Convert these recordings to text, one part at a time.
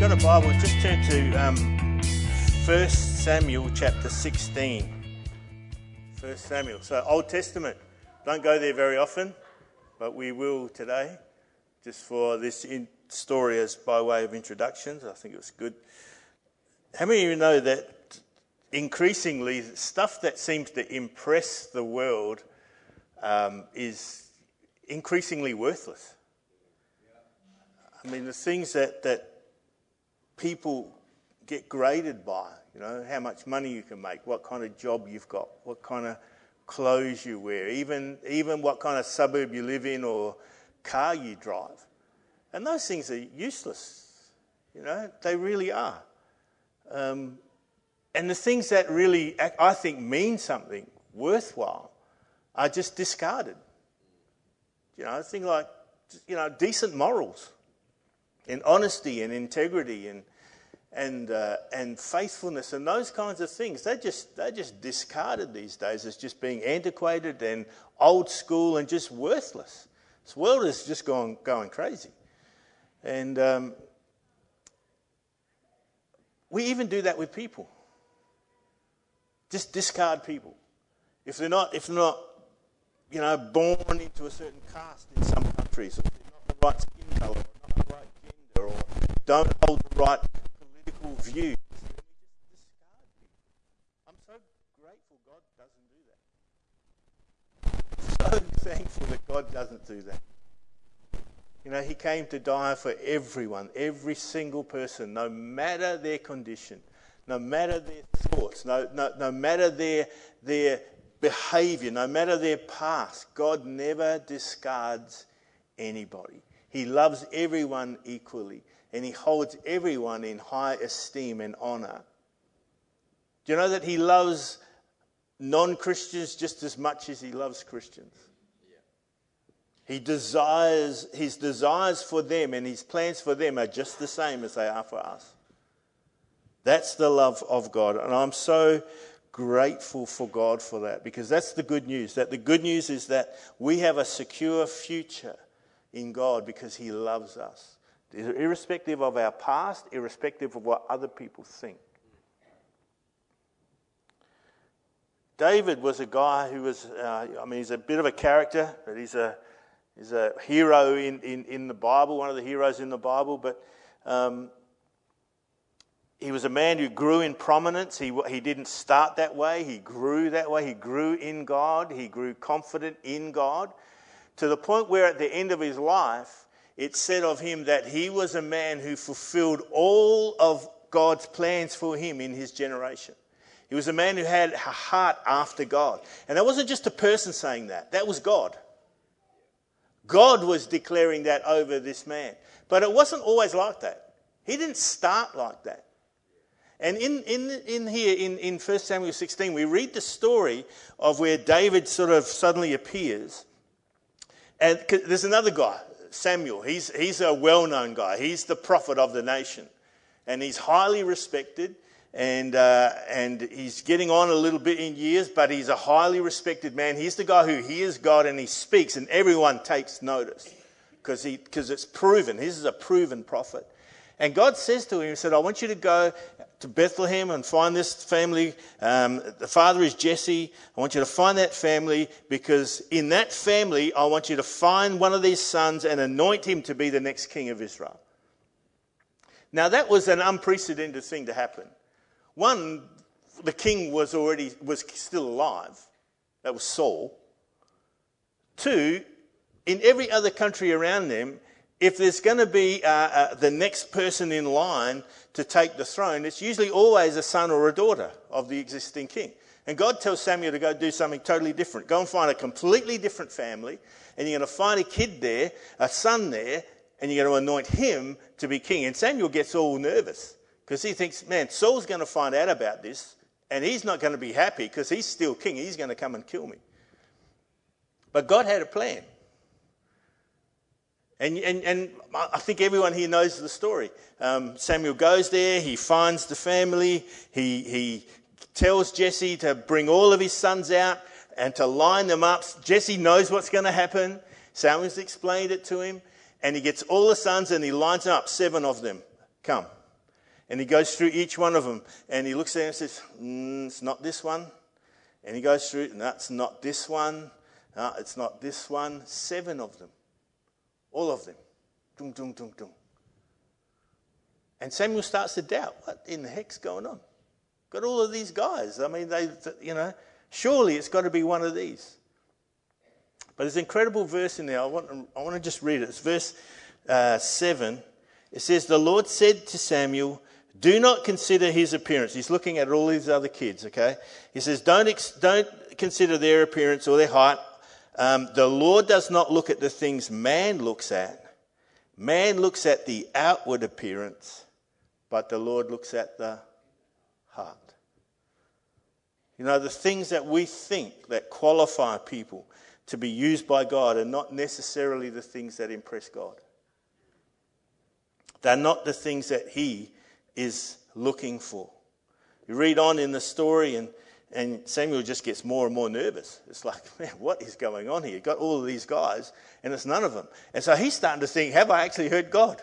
got a Bible, just turn to um, 1 Samuel chapter 16. 1 Samuel. So, Old Testament. Don't go there very often, but we will today, just for this in- story as by way of introductions. I think it was good. How many of you know that increasingly stuff that seems to impress the world um, is increasingly worthless? I mean, the things that, that people get graded by, you know, how much money you can make, what kind of job you've got, what kind of clothes you wear, even, even what kind of suburb you live in or car you drive. And those things are useless, you know, they really are. Um, and the things that really, I think, mean something worthwhile are just discarded. You know, things like, you know, decent morals and honesty and integrity and and uh, and faithfulness and those kinds of things they're just they're just discarded these days as just being antiquated and old school and just worthless. This world is just going going crazy, and um, we even do that with people. Just discard people if they're not if they're not you know born into a certain caste in some countries, or they're not the right skin colour, or not the right gender, or don't hold the right views. I'm so grateful God doesn't do that. So thankful that God doesn't do that. You know, He came to die for everyone, every single person, no matter their condition, no matter their thoughts, no, no, no matter their, their behavior, no matter their past. God never discards anybody. He loves everyone equally and he holds everyone in high esteem and honor. Do you know that he loves non Christians just as much as he loves Christians? He desires, his desires for them and his plans for them are just the same as they are for us. That's the love of God. And I'm so grateful for God for that because that's the good news. That the good news is that we have a secure future in God because he loves us irrespective of our past, irrespective of what other people think. David was a guy who was, uh, I mean, he's a bit of a character, but he's a, he's a hero in, in, in the Bible, one of the heroes in the Bible. But um, he was a man who grew in prominence. He, he didn't start that way, he grew that way. He grew in God, he grew confident in God to the point where at the end of his life, it said of him that he was a man who fulfilled all of God's plans for him in his generation. He was a man who had a heart after God. And that wasn't just a person saying that, that was God. God was declaring that over this man. But it wasn't always like that. He didn't start like that. And in, in, in here, in, in 1 Samuel 16, we read the story of where David sort of suddenly appears. And there's another guy, Samuel. He's, he's a well known guy, he's the prophet of the nation. And he's highly respected, and, uh, and he's getting on a little bit in years, but he's a highly respected man. He's the guy who hears God and he speaks, and everyone takes notice because it's proven. This is a proven prophet. And God says to him, He said, I want you to go to Bethlehem and find this family. Um, the father is Jesse. I want you to find that family because in that family, I want you to find one of these sons and anoint him to be the next king of Israel. Now, that was an unprecedented thing to happen. One, the king was already was still alive. That was Saul. Two, in every other country around them, if there's going to be uh, uh, the next person in line to take the throne, it's usually always a son or a daughter of the existing king. And God tells Samuel to go do something totally different. Go and find a completely different family, and you're going to find a kid there, a son there, and you're going to anoint him to be king. And Samuel gets all nervous because he thinks, man, Saul's going to find out about this, and he's not going to be happy because he's still king. He's going to come and kill me. But God had a plan. And, and, and I think everyone here knows the story. Um, Samuel goes there, he finds the family, he, he tells Jesse to bring all of his sons out and to line them up. Jesse knows what's going to happen. Samuel's explained it to him, and he gets all the sons and he lines them up, seven of them. Come. And he goes through each one of them and he looks at it and says, mm, It's not this one. And he goes through, No, that's not this one. No, it's not this one. Seven of them. All of them. Dung, dung, dung, dung. And Samuel starts to doubt what in the heck's going on? Got all of these guys. I mean, they, you know, surely it's got to be one of these. But there's an incredible verse in there. I want, I want to just read it. It's verse uh, 7. It says, The Lord said to Samuel, Do not consider his appearance. He's looking at all these other kids, okay? He says, Don't, ex- don't consider their appearance or their height. Um, the Lord does not look at the things man looks at. Man looks at the outward appearance, but the Lord looks at the heart. You know, the things that we think that qualify people to be used by God are not necessarily the things that impress God. They're not the things that He is looking for. You read on in the story, and, and Samuel just gets more and more nervous. It's like, man, what is going on here? You've got all of these guys, and it's none of them. And so he's starting to think, have I actually heard God?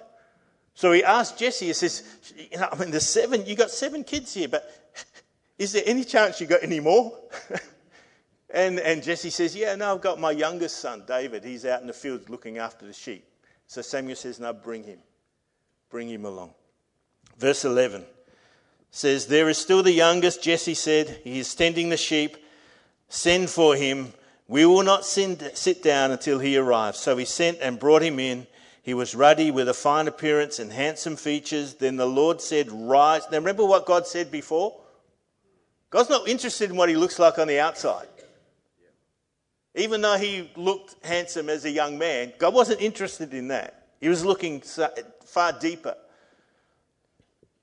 So he asks Jesse, he says, you know, I mean, there's seven, you got seven kids here, but is there any chance you got any more? and, and Jesse says, yeah, no, I've got my youngest son, David. He's out in the fields looking after the sheep. So Samuel says, now bring him. Bring him along. Verse 11 says, There is still the youngest, Jesse said. He is tending the sheep. Send for him. We will not sit down until he arrives. So he sent and brought him in. He was ruddy with a fine appearance and handsome features. Then the Lord said, Rise. Now remember what God said before? God's not interested in what he looks like on the outside. Even though he looked handsome as a young man, God wasn't interested in that. He was looking far deeper.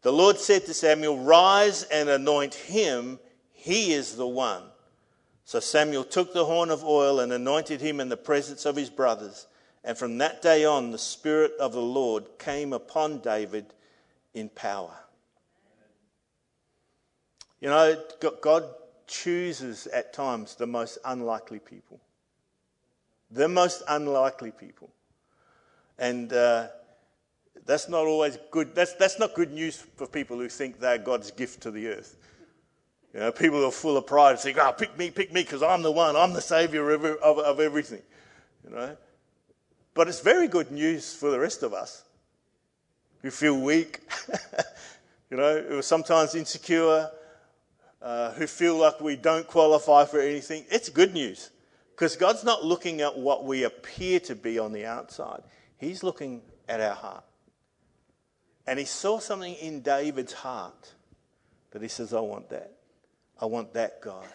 The Lord said to Samuel, Rise and anoint him. He is the one. So Samuel took the horn of oil and anointed him in the presence of his brothers. And from that day on, the Spirit of the Lord came upon David in power. You know, God chooses at times the most unlikely people. The most unlikely people. And uh, that's not always good. That's, that's not good news for people who think they're God's gift to the earth. You know, people who are full of pride and think, oh, pick me, pick me, because I'm the one. I'm the savior of, of, of everything. You know? But it's very good news for the rest of us who feel weak, you know, who are sometimes insecure, uh, who feel like we don't qualify for anything. It's good news because God's not looking at what we appear to be on the outside, He's looking at our heart. And He saw something in David's heart that He says, I want that. I want that guy.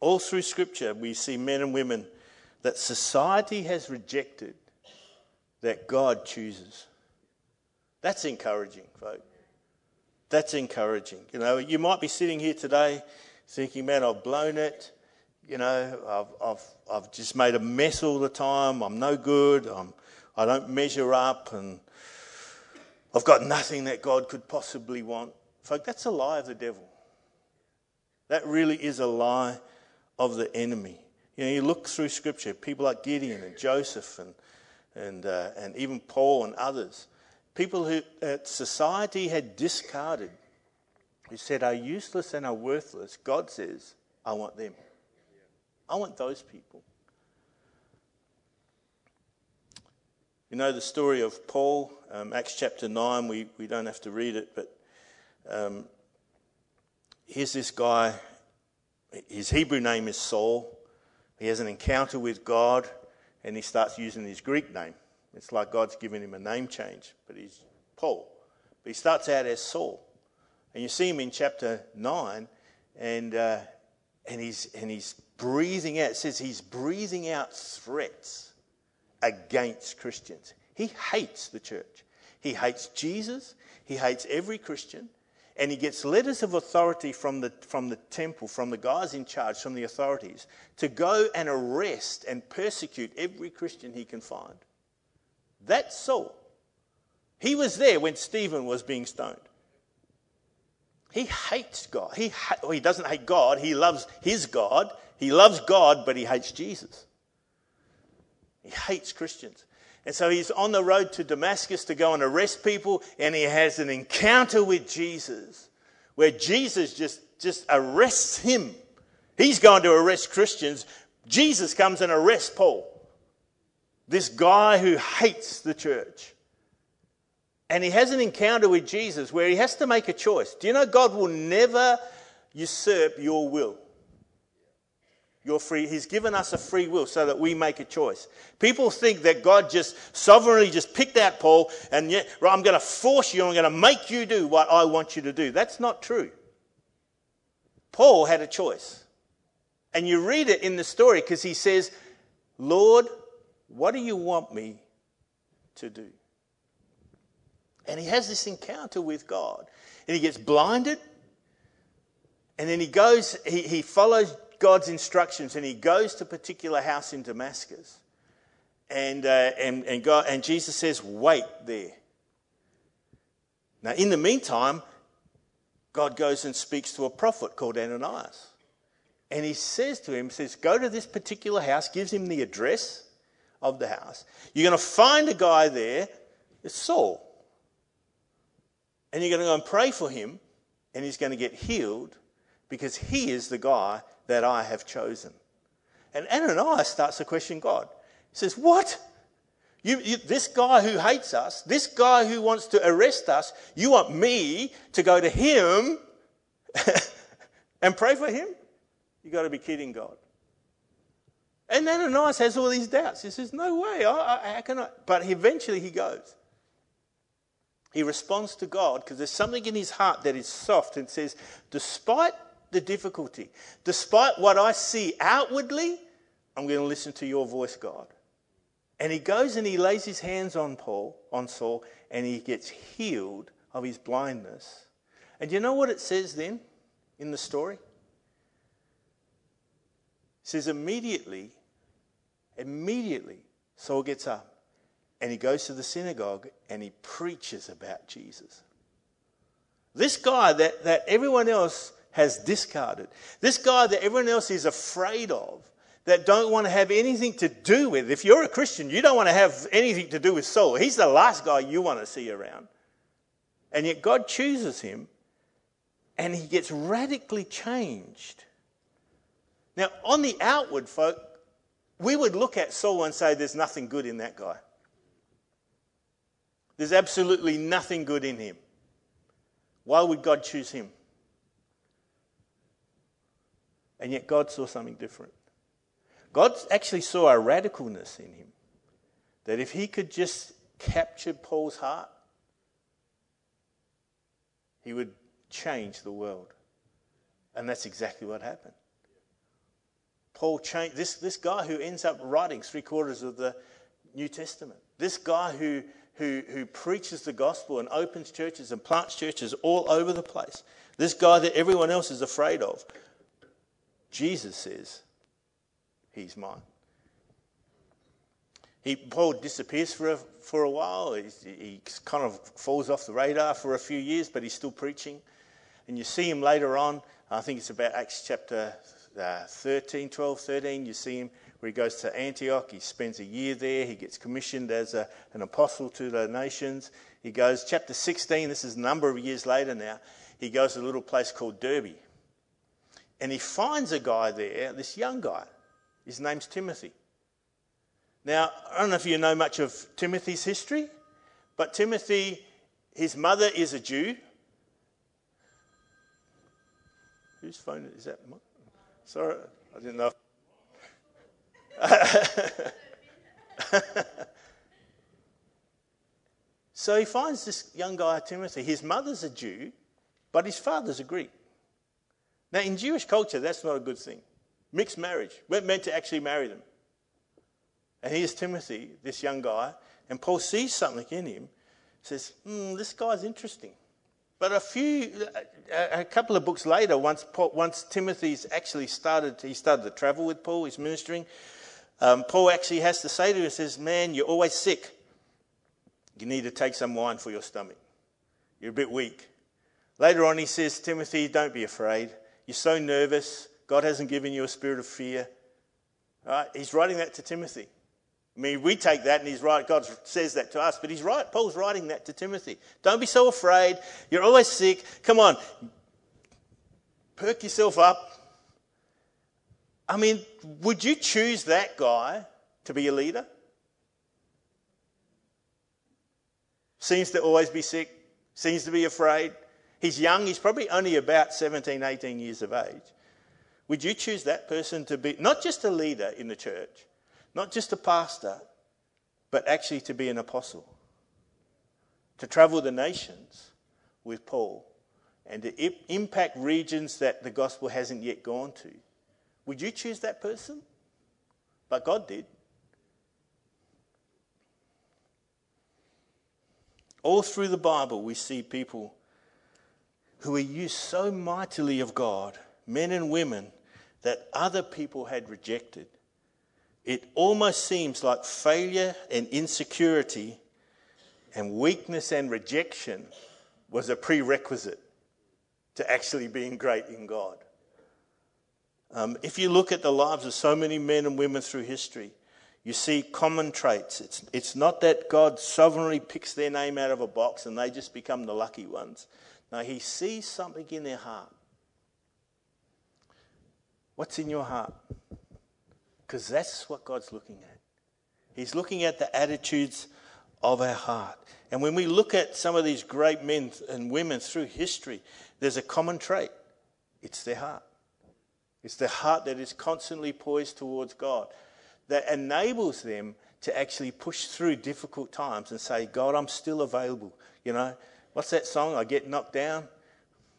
All through Scripture, we see men and women that society has rejected that God chooses. That's encouraging, folks. That's encouraging. You know, you might be sitting here today thinking, man, I've blown it. You know, I've, I've, I've just made a mess all the time. I'm no good. I'm, I don't measure up. And I've got nothing that God could possibly want. Folks, that's a lie of the devil. That really is a lie of the enemy. You know, you look through Scripture, people like Gideon and Joseph and, and, uh, and even Paul and others, people who uh, society had discarded, who said are useless and are worthless, God says, I want them. I want those people. You know the story of Paul, um, Acts chapter 9, we, we don't have to read it, but um, here's this guy, his Hebrew name is Saul. He has an encounter with God and he starts using his Greek name. It's like God's given him a name change, but he's Paul. But he starts out as Saul. And you see him in chapter 9, and, uh, and, he's, and he's breathing out. It says he's breathing out threats against Christians. He hates the church. He hates Jesus. He hates every Christian. And he gets letters of authority from the, from the temple, from the guys in charge, from the authorities, to go and arrest and persecute every Christian he can find. That's Saul. He was there when Stephen was being stoned. He hates God. He, ha- well, he doesn't hate God, he loves his God. He loves God, but he hates Jesus. He hates Christians. And so he's on the road to Damascus to go and arrest people, and he has an encounter with Jesus where Jesus just, just arrests him. He's going to arrest Christians. Jesus comes and arrests Paul, this guy who hates the church. And he has an encounter with Jesus where he has to make a choice. Do you know God will never usurp your will? Your free, he's given us a free will so that we make a choice. People think that God just sovereignly just picked out Paul and yet, right, I'm going to force you, I'm going to make you do what I want you to do. That's not true. Paul had a choice. And you read it in the story because he says, Lord, what do you want me to do? And he has this encounter with God. And he gets blinded. And then he goes, he, he follows God's instructions and he goes to a particular house in Damascus. And, uh, and, and, God, and Jesus says, Wait there. Now, in the meantime, God goes and speaks to a prophet called Ananias. And he says to him, says, Go to this particular house, gives him the address of the house. You're going to find a guy there, it's Saul. And you're going to go and pray for him, and he's going to get healed because he is the guy that I have chosen. And Ananias starts to question God. He says, What? You, you, this guy who hates us, this guy who wants to arrest us, you want me to go to him and pray for him? You've got to be kidding God. And Ananias has all these doubts. He says, No way, I, I, how can I? But eventually he goes. He responds to God because there's something in his heart that is soft and says, Despite the difficulty. Despite what I see outwardly, I'm going to listen to your voice, God. And he goes and he lays his hands on Paul, on Saul, and he gets healed of his blindness. And you know what it says then in the story? It says immediately, immediately, Saul gets up and he goes to the synagogue and he preaches about Jesus. This guy that, that everyone else has discarded. This guy that everyone else is afraid of, that don't want to have anything to do with. If you're a Christian, you don't want to have anything to do with Saul. He's the last guy you want to see around. And yet God chooses him and he gets radically changed. Now, on the outward, folk, we would look at Saul and say, There's nothing good in that guy. There's absolutely nothing good in him. Why would God choose him? And yet God saw something different. God actually saw a radicalness in him. That if he could just capture Paul's heart, he would change the world. And that's exactly what happened. Paul changed this, this guy who ends up writing three quarters of the New Testament. This guy who, who, who preaches the gospel and opens churches and plants churches all over the place. This guy that everyone else is afraid of Jesus says, He's mine. He, Paul disappears for a, for a while. He, he kind of falls off the radar for a few years, but he's still preaching. And you see him later on. I think it's about Acts chapter uh, 13, 12, 13. You see him where he goes to Antioch. He spends a year there. He gets commissioned as a, an apostle to the nations. He goes, chapter 16, this is a number of years later now. He goes to a little place called Derbe and he finds a guy there, this young guy. His name's Timothy. Now, I don't know if you know much of Timothy's history, but Timothy, his mother is a Jew. Whose phone is that? Sorry, I didn't know. so he finds this young guy, Timothy. His mother's a Jew, but his father's a Greek. Now, in Jewish culture, that's not a good thing. Mixed marriage. We're meant to actually marry them. And here's Timothy, this young guy, and Paul sees something in him, says, hmm, this guy's interesting. But a few, a couple of books later, once, Paul, once Timothy's actually started, he started to travel with Paul, he's ministering, um, Paul actually has to say to him, says, man, you're always sick. You need to take some wine for your stomach. You're a bit weak. Later on, he says, Timothy, don't be afraid. You're so nervous. God hasn't given you a spirit of fear. Right? He's writing that to Timothy. I mean, we take that and he's right. God says that to us, but he's right. Paul's writing that to Timothy. Don't be so afraid. You're always sick. Come on. Perk yourself up. I mean, would you choose that guy to be a leader? Seems to always be sick, seems to be afraid. He's young, he's probably only about 17, 18 years of age. Would you choose that person to be not just a leader in the church, not just a pastor, but actually to be an apostle? To travel the nations with Paul and to impact regions that the gospel hasn't yet gone to? Would you choose that person? But God did. All through the Bible, we see people who were used so mightily of God, men and women, that other people had rejected. It almost seems like failure and insecurity and weakness and rejection was a prerequisite to actually being great in God. Um, if you look at the lives of so many men and women through history, you see common traits. It's, it's not that God sovereignly picks their name out of a box and they just become the lucky ones. No, He sees something in their heart. What's in your heart? Because that's what God's looking at. He's looking at the attitudes of our heart. And when we look at some of these great men and women through history, there's a common trait it's their heart. It's the heart that is constantly poised towards God that enables them to actually push through difficult times and say, God, I'm still available. You know, what's that song? I get knocked down,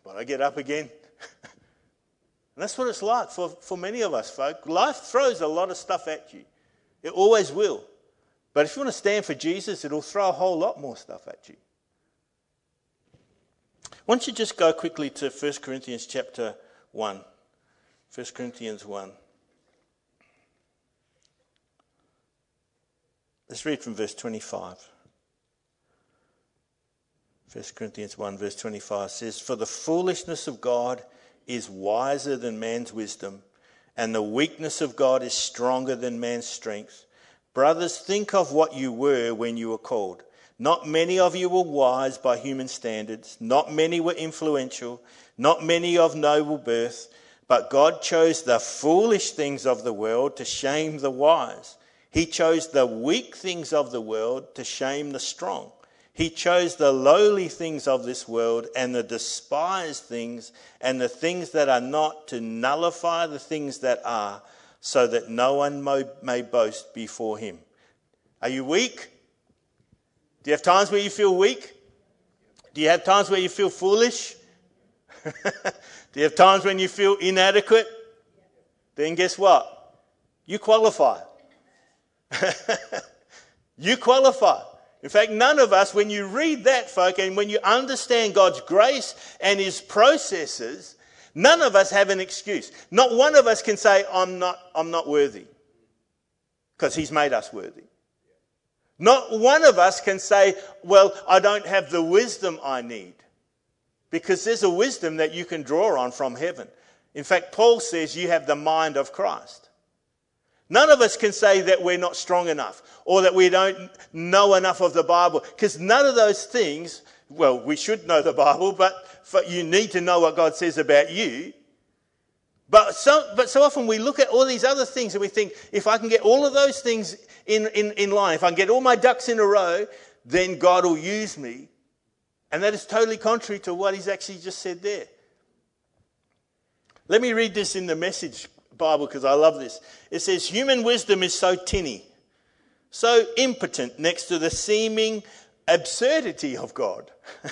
but I get up again. and that's what it's like for, for many of us, folk. Life throws a lot of stuff at you, it always will. But if you want to stand for Jesus, it'll throw a whole lot more stuff at you. Why don't you just go quickly to 1 Corinthians chapter 1. 1 Corinthians 1. Let's read from verse 25. 1 Corinthians 1, verse 25 says, For the foolishness of God is wiser than man's wisdom, and the weakness of God is stronger than man's strength. Brothers, think of what you were when you were called. Not many of you were wise by human standards, not many were influential, not many of noble birth. But God chose the foolish things of the world to shame the wise. He chose the weak things of the world to shame the strong. He chose the lowly things of this world and the despised things and the things that are not to nullify the things that are, so that no one may boast before him. Are you weak? Do you have times where you feel weak? Do you have times where you feel foolish? Do you have times when you feel inadequate? Then guess what? You qualify. you qualify. In fact, none of us, when you read that, folk, and when you understand God's grace and His processes, none of us have an excuse. Not one of us can say, I'm not, I'm not worthy. Because He's made us worthy. Not one of us can say, Well, I don't have the wisdom I need because there's a wisdom that you can draw on from heaven. In fact, Paul says you have the mind of Christ. None of us can say that we're not strong enough or that we don't know enough of the Bible because none of those things, well, we should know the Bible, but you need to know what God says about you. But so, but so often we look at all these other things and we think, if I can get all of those things in, in, in line, if I can get all my ducks in a row, then God will use me. And that is totally contrary to what he's actually just said there. Let me read this in the message Bible because I love this. It says, Human wisdom is so tinny, so impotent next to the seeming absurdity of God.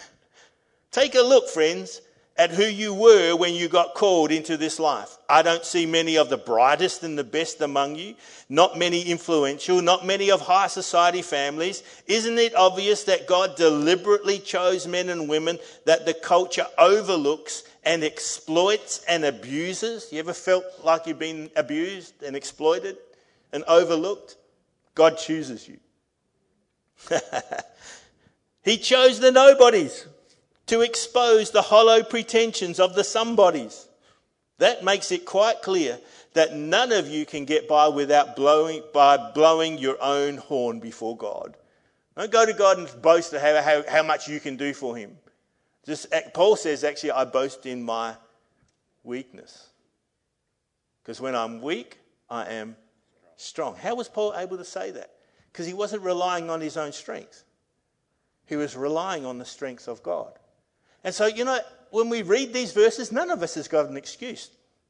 Take a look, friends at who you were when you got called into this life. I don't see many of the brightest and the best among you, not many influential, not many of high society families. Isn't it obvious that God deliberately chose men and women that the culture overlooks and exploits and abuses? You ever felt like you've been abused and exploited and overlooked? God chooses you. he chose the nobodies to expose the hollow pretensions of the somebodies. That makes it quite clear that none of you can get by without blowing, by blowing your own horn before God. Don't go to God and boast how, how, how much you can do for Him. Just, Paul says, actually, I boast in my weakness. Because when I'm weak, I am strong. How was Paul able to say that? Because he wasn't relying on his own strength, he was relying on the strength of God. And so, you know, when we read these verses, none of us has got an excuse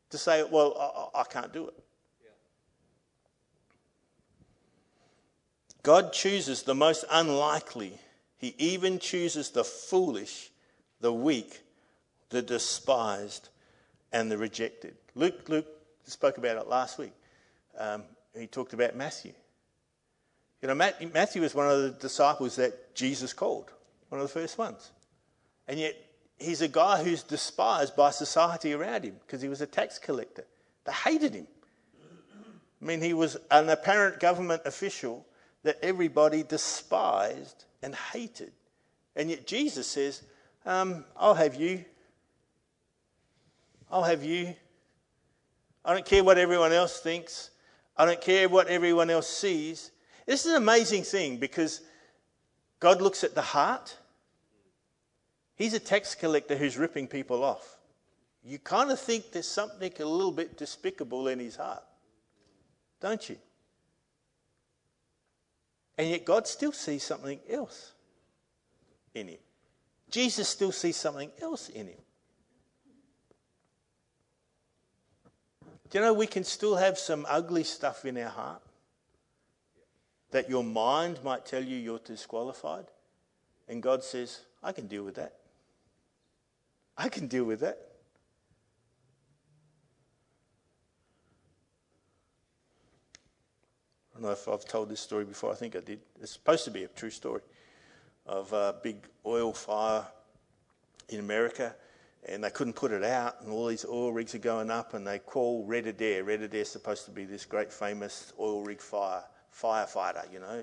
to say, well, I, I can't do it. God chooses the most unlikely. He even chooses the foolish, the weak, the despised, and the rejected. Luke, Luke spoke about it last week. Um, he talked about Matthew. You know, Matthew was one of the disciples that Jesus called, one of the first ones. And yet, he's a guy who's despised by society around him because he was a tax collector. They hated him. I mean, he was an apparent government official that everybody despised and hated. And yet, Jesus says, um, I'll have you. I'll have you. I don't care what everyone else thinks. I don't care what everyone else sees. This is an amazing thing because God looks at the heart. He's a tax collector who's ripping people off. You kind of think there's something a little bit despicable in his heart, don't you? And yet God still sees something else in him. Jesus still sees something else in him. Do you know we can still have some ugly stuff in our heart? That your mind might tell you you're disqualified. And God says, I can deal with that. I can deal with that. I don't know if I've told this story before. I think I did. It's supposed to be a true story of a big oil fire in America and they couldn't put it out, and all these oil rigs are going up, and they call Red Adair. Red Adair's supposed to be this great famous oil rig fire firefighter, you know,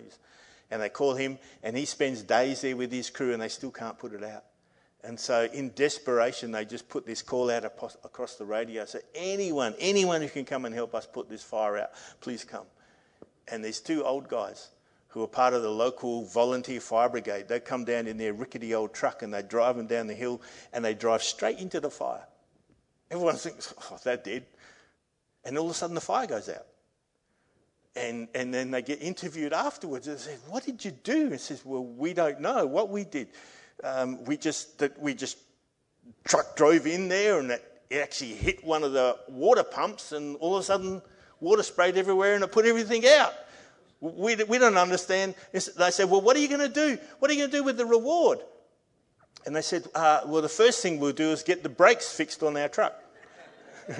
and they call him, and he spends days there with his crew, and they still can't put it out. And so, in desperation, they just put this call out across the radio. So, anyone, anyone who can come and help us put this fire out, please come. And there's two old guys who are part of the local volunteer fire brigade. They come down in their rickety old truck and they drive them down the hill and they drive straight into the fire. Everyone thinks, oh, they're dead. And all of a sudden the fire goes out. And, and then they get interviewed afterwards and say, What did you do? And says, Well, we don't know what we did. Um, we just that we just truck drove in there and it, it actually hit one of the water pumps and all of a sudden water sprayed everywhere and it put everything out. We, we don't understand. They said, Well, what are you going to do? What are you going to do with the reward? And they said, uh, Well, the first thing we'll do is get the brakes fixed on our truck.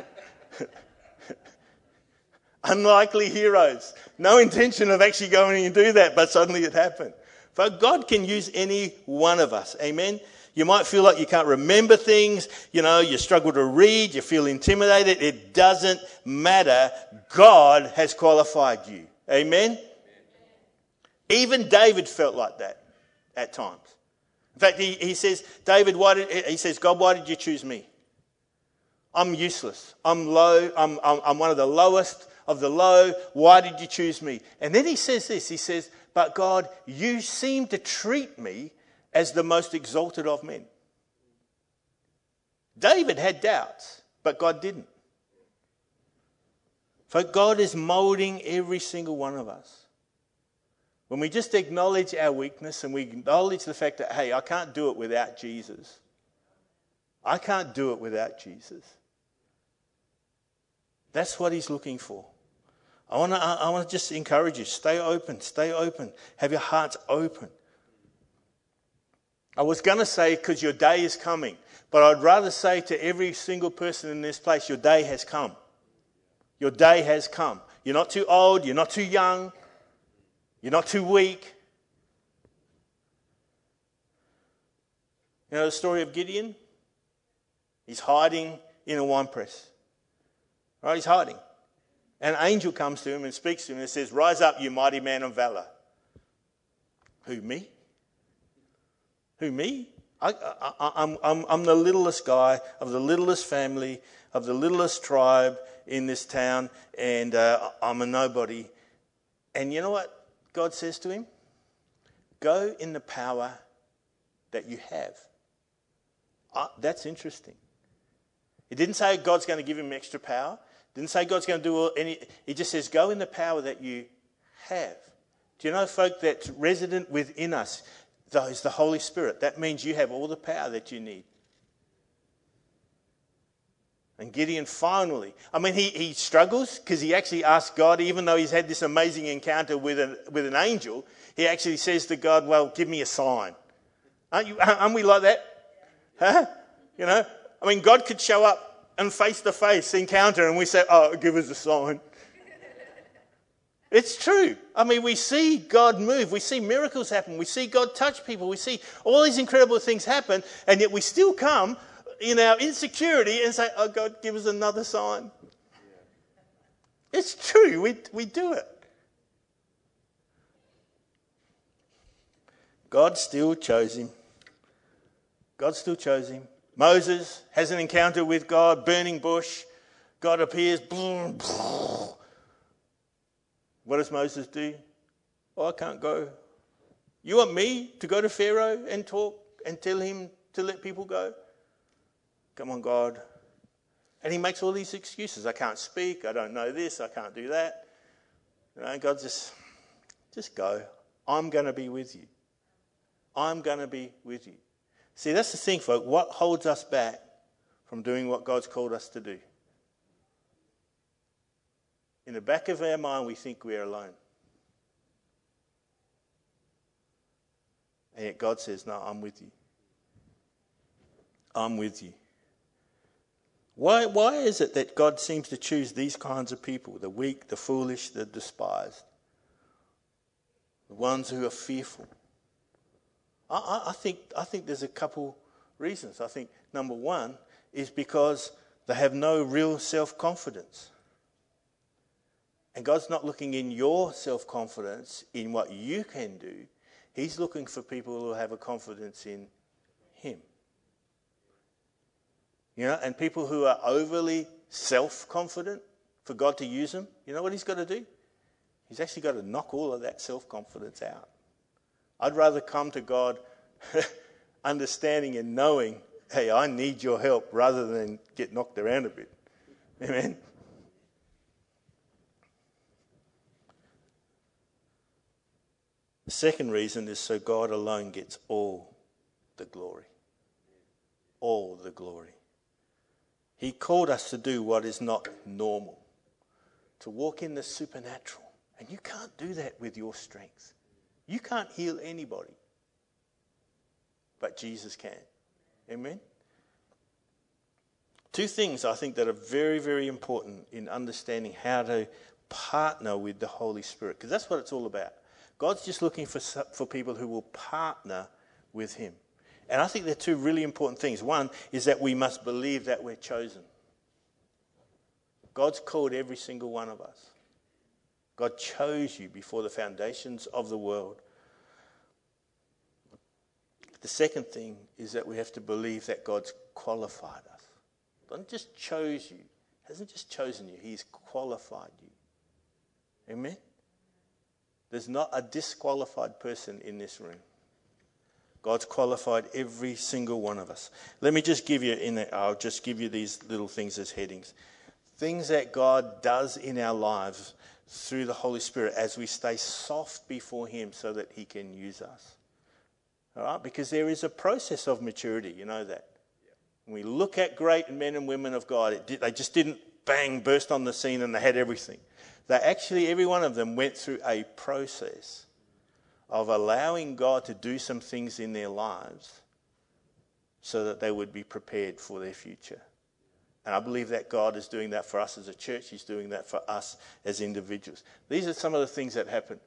Unlikely heroes. No intention of actually going and do that, but suddenly it happened. But God can use any one of us. Amen. You might feel like you can't remember things, you know, you struggle to read, you feel intimidated. It doesn't matter. God has qualified you. Amen. Even David felt like that at times. In fact, he, he says, David, why did, he says, God, why did you choose me? I'm useless. I'm low. I'm, I'm, I'm one of the lowest of the low. Why did you choose me? And then he says this He says, But God, you seem to treat me as the most exalted of men. David had doubts, but God didn't. For God is molding every single one of us. When we just acknowledge our weakness and we acknowledge the fact that, hey, I can't do it without Jesus. I can't do it without Jesus. That's what he's looking for. I want to I want to just encourage you stay open, stay open, have your hearts open. I was going to say because your day is coming, but I'd rather say to every single person in this place, your day has come. Your day has come. You're not too old, you're not too young, you're not too weak. You know the story of Gideon? He's hiding in a wine press. Right? He's hiding. An angel comes to him and speaks to him and says, Rise up, you mighty man of valor. Who, me? Who, me? I, am I'm, I'm the littlest guy of the littlest family, of the littlest tribe in this town, and uh, I'm a nobody. And you know what God says to him? Go in the power that you have. Uh, that's interesting. He didn't say God's going to give him extra power. Didn't say God's going to do all any. He just says, go in the power that you have. Do you know, folk, that's resident within us is the Holy Spirit. That means you have all the power that you need. And Gideon finally, I mean, he, he struggles because he actually asks God, even though he's had this amazing encounter with an, with an angel, he actually says to God, Well, give me a sign. Aren't, you, aren't we like that? Huh? You know? I mean, God could show up and face to face encounter, and we say, Oh, give us a sign. It's true. I mean, we see God move. We see miracles happen. We see God touch people. We see all these incredible things happen, and yet we still come in our insecurity and say, Oh, God, give us another sign. It's true. We, we do it. God still chose him. God still chose him. Moses has an encounter with God, burning bush. God appears. What does Moses do? Oh, I can't go. You want me to go to Pharaoh and talk and tell him to let people go? Come on, God. And he makes all these excuses. I can't speak. I don't know this. I can't do that. You know, God just, just go. I'm going to be with you. I'm going to be with you. See, that's the thing, folk. What holds us back from doing what God's called us to do? In the back of our mind, we think we're alone. And yet God says, No, I'm with you. I'm with you. Why, why is it that God seems to choose these kinds of people the weak, the foolish, the despised, the ones who are fearful? I, I, think, I think there's a couple reasons. I think number one is because they have no real self confidence. And God's not looking in your self confidence in what you can do, He's looking for people who have a confidence in Him. You know, and people who are overly self confident for God to use them, you know what He's got to do? He's actually got to knock all of that self confidence out. I'd rather come to God understanding and knowing, hey, I need your help rather than get knocked around a bit. Amen. The second reason is so God alone gets all the glory. All the glory. He called us to do what is not normal, to walk in the supernatural. And you can't do that with your strength. You can't heal anybody, but Jesus can. Amen? Two things I think that are very, very important in understanding how to partner with the Holy Spirit, because that's what it's all about. God's just looking for, for people who will partner with Him. And I think there are two really important things. One is that we must believe that we're chosen. God's called every single one of us. God chose you before the foundations of the world. The second thing is that we have to believe that God's qualified us. Not just chose you, hasn't just chosen you, He's qualified you. Amen? There's not a disqualified person in this room. God's qualified every single one of us. Let me just give you in the, I'll just give you these little things as headings. Things that God does in our lives through the Holy Spirit as we stay soft before Him so that He can use us. All right? Because there is a process of maturity, you know that. When we look at great men and women of God, did, they just didn't bang burst on the scene and they had everything. They actually, every one of them went through a process of allowing God to do some things in their lives so that they would be prepared for their future. And I believe that God is doing that for us as a church. He's doing that for us as individuals. These are some of the things that happen.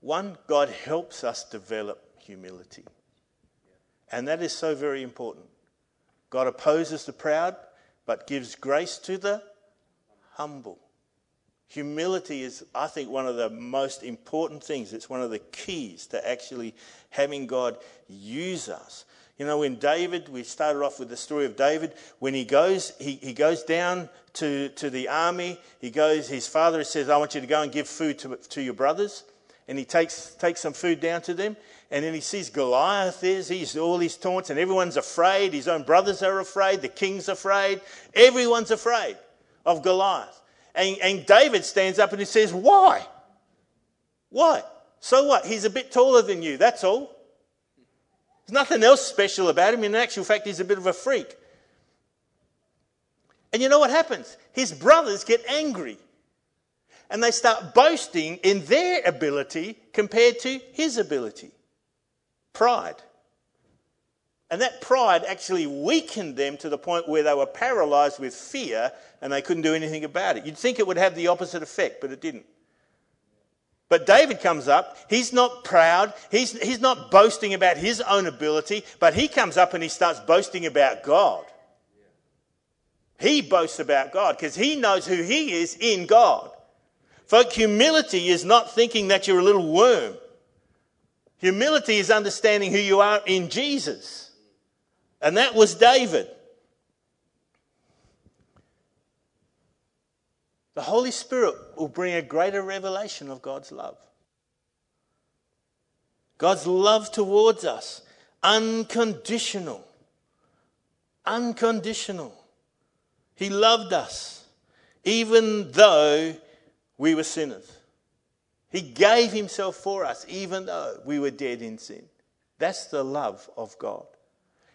One, God helps us develop humility. And that is so very important. God opposes the proud, but gives grace to the humble. Humility is, I think, one of the most important things. It's one of the keys to actually having God use us. You know, when David, we started off with the story of David, when he goes, he, he goes down to, to the army, he goes, his father says, I want you to go and give food to, to your brothers. And he takes, takes some food down to them. And then he sees Goliath is, he's all his taunts, and everyone's afraid. His own brothers are afraid, the king's afraid, everyone's afraid of Goliath. And, and David stands up and he says, Why? Why? So what? He's a bit taller than you, that's all. There's nothing else special about him. In actual fact, he's a bit of a freak. And you know what happens? His brothers get angry and they start boasting in their ability compared to his ability. Pride. And that pride actually weakened them to the point where they were paralyzed with fear and they couldn't do anything about it. You'd think it would have the opposite effect, but it didn't. But David comes up. He's not proud. He's, he's not boasting about his own ability, but he comes up and he starts boasting about God. He boasts about God because he knows who he is in God. Folk, humility is not thinking that you're a little worm. Humility is understanding who you are in Jesus. And that was David. The Holy Spirit will bring a greater revelation of God's love. God's love towards us, unconditional. Unconditional. He loved us, even though we were sinners. He gave Himself for us, even though we were dead in sin. That's the love of God.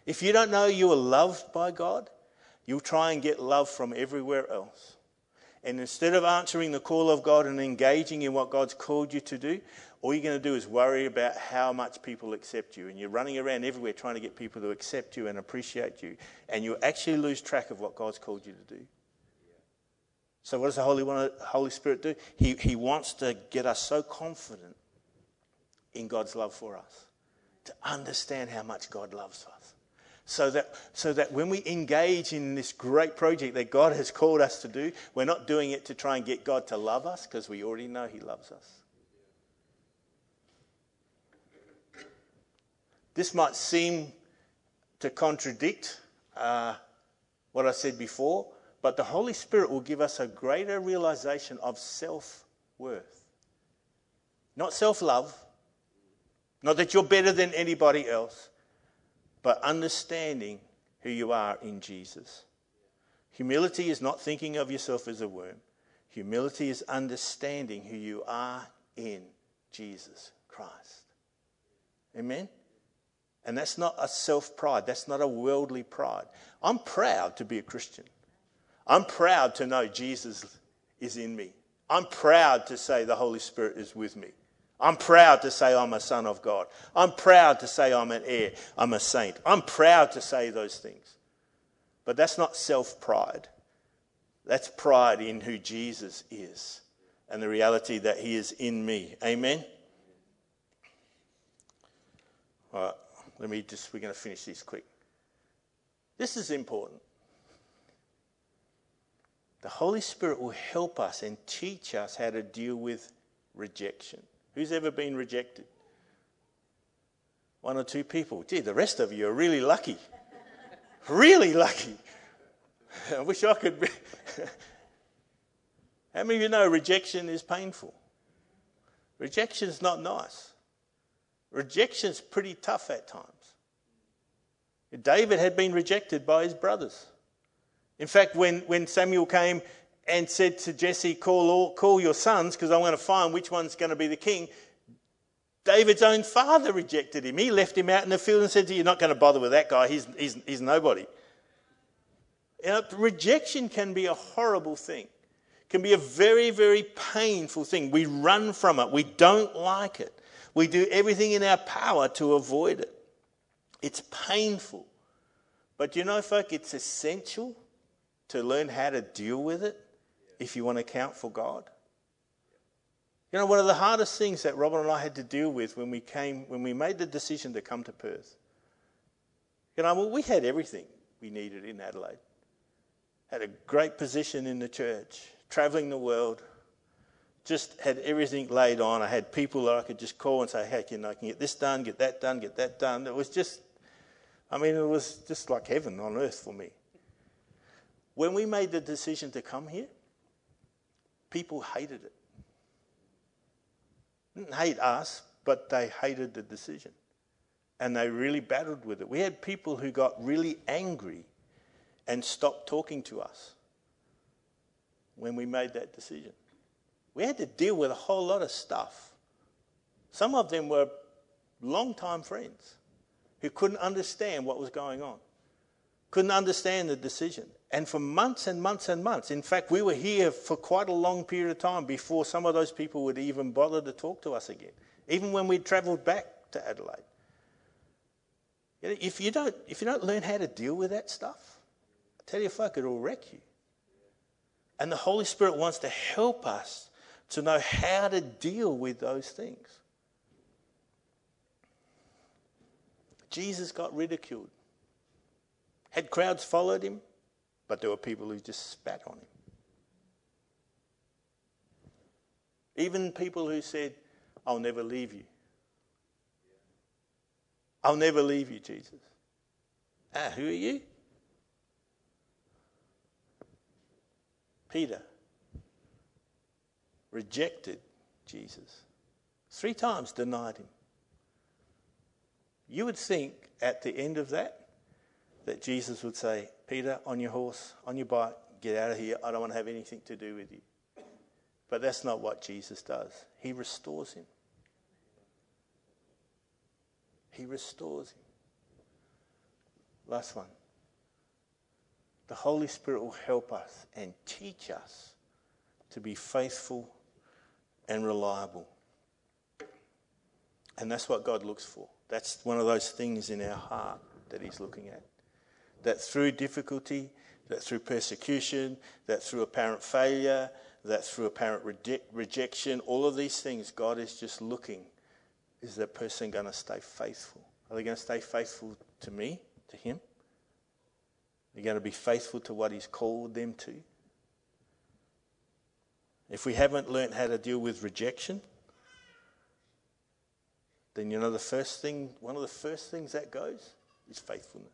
If you don't know you are loved by God, you'll try and get love from everywhere else. And instead of answering the call of God and engaging in what God's called you to do, all you're going to do is worry about how much people accept you. And you're running around everywhere trying to get people to accept you and appreciate you. And you actually lose track of what God's called you to do. So, what does the Holy, Holy Spirit do? He, he wants to get us so confident in God's love for us, to understand how much God loves us so that, so that when we engage in this great project that God has called us to do, we're not doing it to try and get God to love us because we already know He loves us. This might seem to contradict uh, what I said before, but the Holy Spirit will give us a greater realization of self worth. Not self love, not that you're better than anybody else, but understanding who you are in Jesus. Humility is not thinking of yourself as a worm. Humility is understanding who you are in Jesus Christ. Amen? And that's not a self pride. That's not a worldly pride. I'm proud to be a Christian. I'm proud to know Jesus is in me. I'm proud to say the Holy Spirit is with me. I'm proud to say I'm a son of God. I'm proud to say I'm an heir. I'm a saint. I'm proud to say those things. But that's not self pride. That's pride in who Jesus is and the reality that he is in me. Amen? All right, let me just, we're going to finish this quick. This is important. The Holy Spirit will help us and teach us how to deal with rejection. Who's ever been rejected? One or two people. Gee, the rest of you are really lucky. really lucky. I wish I could be. How many of you know rejection is painful? Rejection's not nice. Rejection's pretty tough at times. David had been rejected by his brothers. In fact, when, when Samuel came and said to Jesse, Call, all, call your sons because I'm going to find which one's going to be the king. David's own father rejected him. He left him out in the field and said, You're not going to bother with that guy. He's, he's, he's nobody. You know, rejection can be a horrible thing, can be a very, very painful thing. We run from it, we don't like it. We do everything in our power to avoid it. It's painful. But you know, folk, it's essential to learn how to deal with it if you want to count for God. You know, one of the hardest things that Robin and I had to deal with when we came, when we made the decision to come to Perth. You know, well, we had everything we needed in Adelaide. Had a great position in the church, travelling the world, just had everything laid on. I had people that I could just call and say, hey, you know, I can get this done, get that done, get that done. It was just, I mean, it was just like heaven on earth for me. When we made the decision to come here, people hated it. Didn't hate us, but they hated the decision. And they really battled with it. We had people who got really angry and stopped talking to us when we made that decision. We had to deal with a whole lot of stuff. Some of them were long-time friends who couldn't understand what was going on, couldn't understand the decision. And for months and months and months, in fact, we were here for quite a long period of time before some of those people would even bother to talk to us again, even when we travelled back to Adelaide. If you, don't, if you don't learn how to deal with that stuff, I tell you, folk, it'll wreck you. And the Holy Spirit wants to help us to know how to deal with those things. Jesus got ridiculed. Had crowds followed him, but there were people who just spat on him. Even people who said, I'll never leave you. I'll never leave you, Jesus. Ah, who are you? Peter rejected Jesus. Three times denied him. You would think at the end of that that Jesus would say, Peter, on your horse, on your bike, get out of here. I don't want to have anything to do with you. But that's not what Jesus does. He restores him. He restores him. Last one. The Holy Spirit will help us and teach us to be faithful and reliable. And that's what God looks for. That's one of those things in our heart that He's looking at. That through difficulty, that through persecution, that through apparent failure, that through apparent reject, rejection, all of these things, God is just looking. Is that person going to stay faithful? Are they going to stay faithful to me, to Him? Are they going to be faithful to what He's called them to? If we haven't learnt how to deal with rejection, then you know the first thing, one of the first things that goes is faithfulness.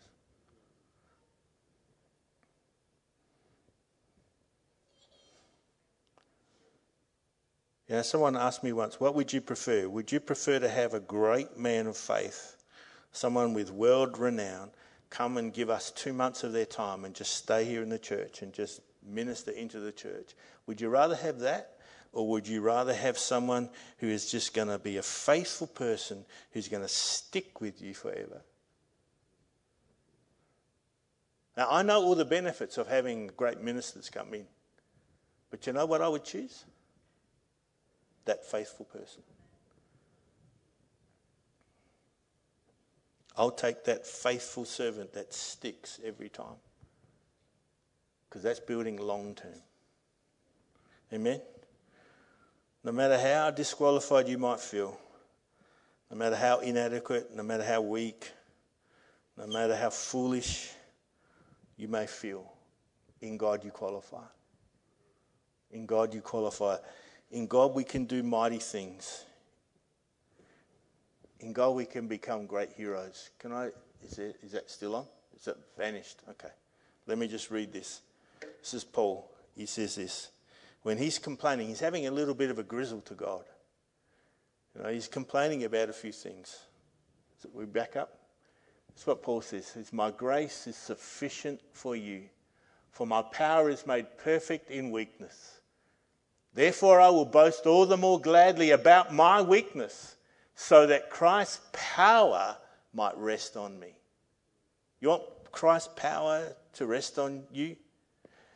Yeah, someone asked me once, what would you prefer? Would you prefer to have a great man of faith, someone with world renown, come and give us two months of their time and just stay here in the church and just minister into the church? Would you rather have that? Or would you rather have someone who is just going to be a faithful person who's going to stick with you forever? Now, I know all the benefits of having great ministers come in, but you know what I would choose? That faithful person. I'll take that faithful servant that sticks every time because that's building long term. Amen? No matter how disqualified you might feel, no matter how inadequate, no matter how weak, no matter how foolish you may feel, in God you qualify. In God you qualify. In God we can do mighty things. In God we can become great heroes. Can I? Is, it, is that still on? Is that vanished? Okay. Let me just read this. This is Paul. He says this when he's complaining, he's having a little bit of a grizzle to God. You know, he's complaining about a few things. So we back up. That's what Paul says. Says, My grace is sufficient for you, for my power is made perfect in weakness. Therefore, I will boast all the more gladly about my weakness, so that Christ's power might rest on me. You want Christ's power to rest on you?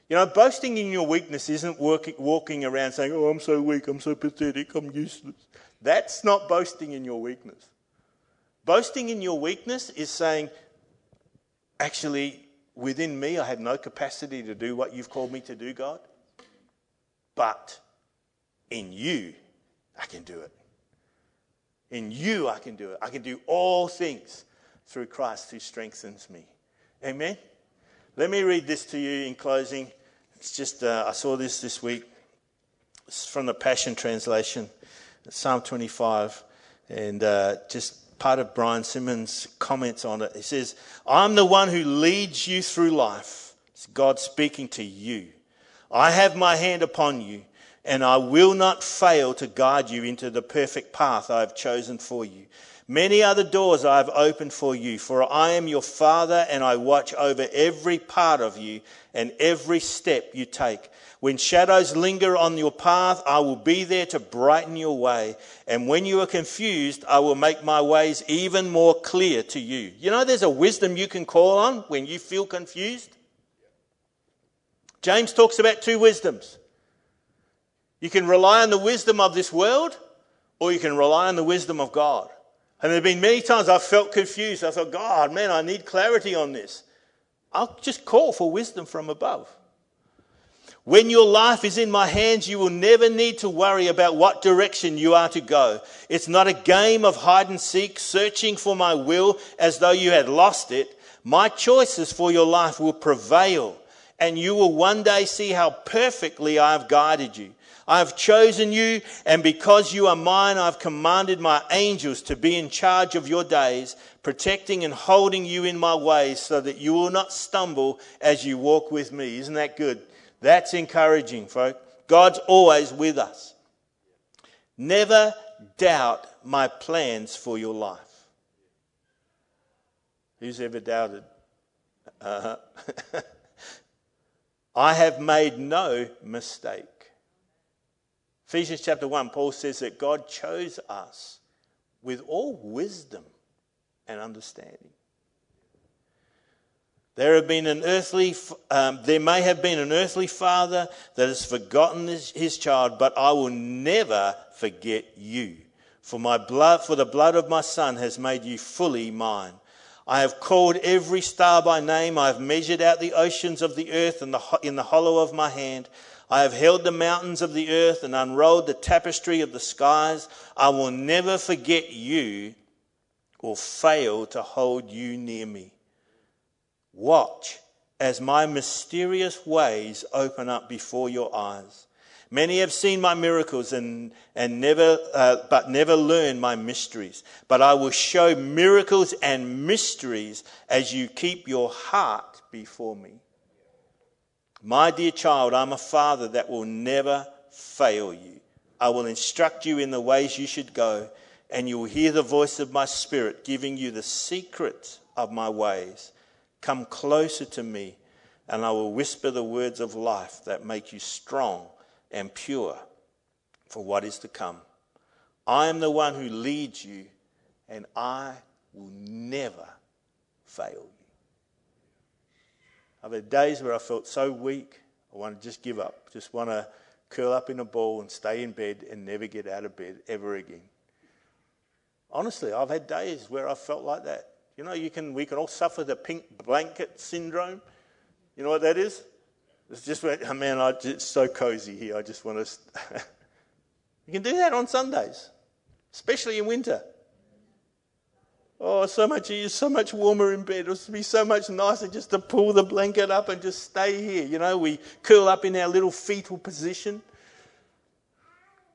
You know, boasting in your weakness isn't walking around saying, Oh, I'm so weak, I'm so pathetic, I'm useless. That's not boasting in your weakness. Boasting in your weakness is saying, Actually, within me, I have no capacity to do what you've called me to do, God. But in you, I can do it. In you, I can do it. I can do all things through Christ who strengthens me. Amen. Let me read this to you in closing. It's just, uh, I saw this this week. It's from the Passion Translation, Psalm 25, and uh, just part of Brian Simmons' comments on it. He says, I'm the one who leads you through life. It's God speaking to you. I have my hand upon you, and I will not fail to guide you into the perfect path I have chosen for you. Many other doors I have opened for you, for I am your Father, and I watch over every part of you and every step you take. When shadows linger on your path, I will be there to brighten your way. And when you are confused, I will make my ways even more clear to you. You know, there's a wisdom you can call on when you feel confused. James talks about two wisdoms. You can rely on the wisdom of this world, or you can rely on the wisdom of God. And there have been many times I've felt confused. I thought, God, man, I need clarity on this. I'll just call for wisdom from above. When your life is in my hands, you will never need to worry about what direction you are to go. It's not a game of hide and seek, searching for my will as though you had lost it. My choices for your life will prevail, and you will one day see how perfectly I have guided you. I have chosen you, and because you are mine, I've commanded my angels to be in charge of your days, protecting and holding you in my ways so that you will not stumble as you walk with me. Isn't that good? That's encouraging, folks. God's always with us. Never doubt my plans for your life. Who's ever doubted? Uh-huh. I have made no mistake. Ephesians chapter 1, Paul says that God chose us with all wisdom and understanding. There have been an earthly, um, there may have been an earthly father that has forgotten his, his child, but I will never forget you. For my blood, for the blood of my son has made you fully mine. I have called every star by name. I have measured out the oceans of the earth in the, in the hollow of my hand. I have held the mountains of the earth and unrolled the tapestry of the skies. I will never forget you or fail to hold you near me. Watch as my mysterious ways open up before your eyes. Many have seen my miracles and, and never, uh, but never learned my mysteries. But I will show miracles and mysteries as you keep your heart before me. My dear child, I'm a father that will never fail you. I will instruct you in the ways you should go, and you will hear the voice of my spirit giving you the secret of my ways. Come closer to me, and I will whisper the words of life that make you strong and pure for what is to come. I am the one who leads you, and I will never fail you. I've had days where I felt so weak, I want to just give up, just want to curl up in a ball and stay in bed and never get out of bed ever again. Honestly, I've had days where I felt like that. You know, you can, we can all suffer the pink blanket syndrome. You know what that is? It's just, oh man, I, it's so cozy here. I just want to. you can do that on Sundays, especially in winter. Oh, so much easier, so much warmer in bed. It would be so much nicer just to pull the blanket up and just stay here. You know, we curl up in our little fetal position.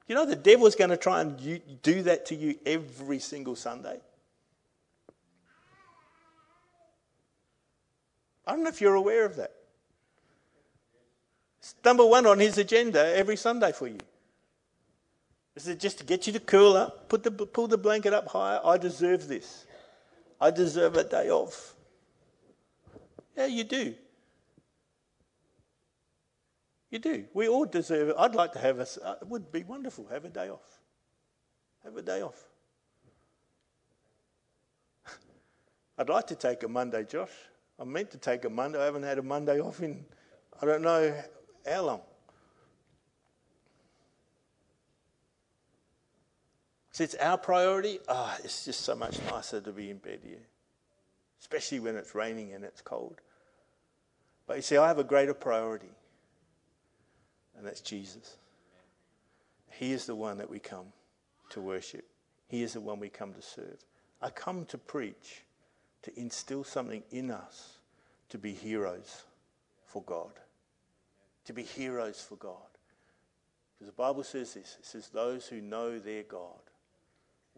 You know, the devil's going to try and do that to you every single Sunday. I don't know if you're aware of that. It's number one on his agenda every Sunday for you. Is it just to get you to curl up, put the, pull the blanket up higher? I deserve this. I deserve a day off. Yeah, you do. You do. We all deserve it. I'd like to have a, uh, it would be wonderful, have a day off. Have a day off. I'd like to take a Monday, Josh. I'm meant to take a Monday. I haven't had a Monday off in, I don't know how long. So it's our priority. Ah, oh, it's just so much nicer to be in bed here, especially when it's raining and it's cold. But you see, I have a greater priority, and that's Jesus. He is the one that we come to worship, He is the one we come to serve. I come to preach, to instill something in us to be heroes for God. To be heroes for God. Because the Bible says this it says, Those who know their God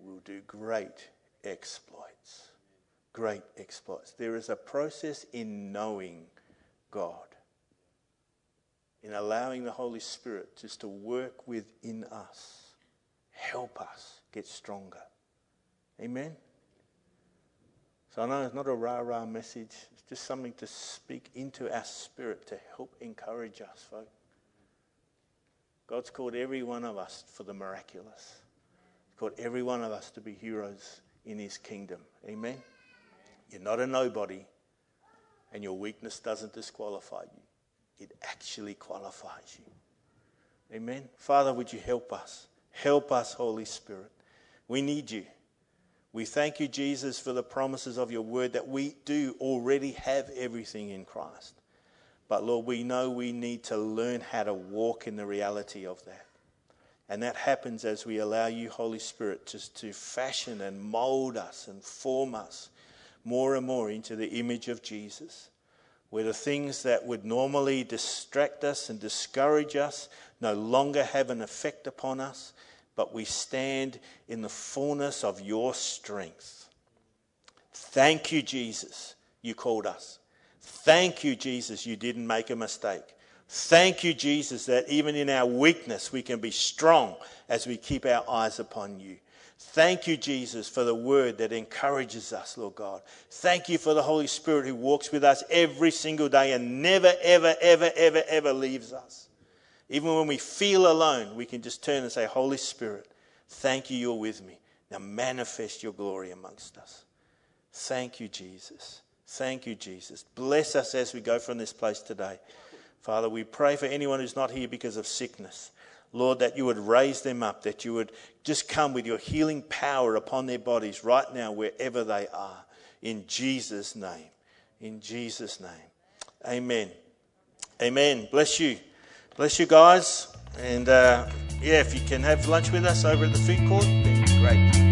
will do great exploits. Great exploits. There is a process in knowing God, in allowing the Holy Spirit just to work within us, help us get stronger. Amen? So I know it's not a rah rah message, it's just something to speak into our spirit to help encourage us, folks. God's called every one of us for the miraculous. Called every one of us to be heroes in His kingdom. Amen? You're not a nobody, and your weakness doesn't disqualify you, it actually qualifies you. Amen? Father, would you help us? Help us, Holy Spirit. We need you. We thank you, Jesus, for the promises of your word that we do already have everything in Christ. But Lord, we know we need to learn how to walk in the reality of that. And that happens as we allow you, Holy Spirit, just to fashion and mold us and form us more and more into the image of Jesus. Where the things that would normally distract us and discourage us no longer have an effect upon us, but we stand in the fullness of your strength. Thank you, Jesus, you called us. Thank you, Jesus, you didn't make a mistake. Thank you, Jesus, that even in our weakness we can be strong as we keep our eyes upon you. Thank you, Jesus, for the word that encourages us, Lord God. Thank you for the Holy Spirit who walks with us every single day and never, ever, ever, ever, ever leaves us. Even when we feel alone, we can just turn and say, Holy Spirit, thank you, you're with me. Now manifest your glory amongst us. Thank you, Jesus. Thank you, Jesus. Bless us as we go from this place today. Father, we pray for anyone who's not here because of sickness. Lord, that you would raise them up, that you would just come with your healing power upon their bodies right now, wherever they are. In Jesus' name. In Jesus' name. Amen. Amen. Bless you. Bless you guys. And uh, yeah, if you can have lunch with us over at the food court.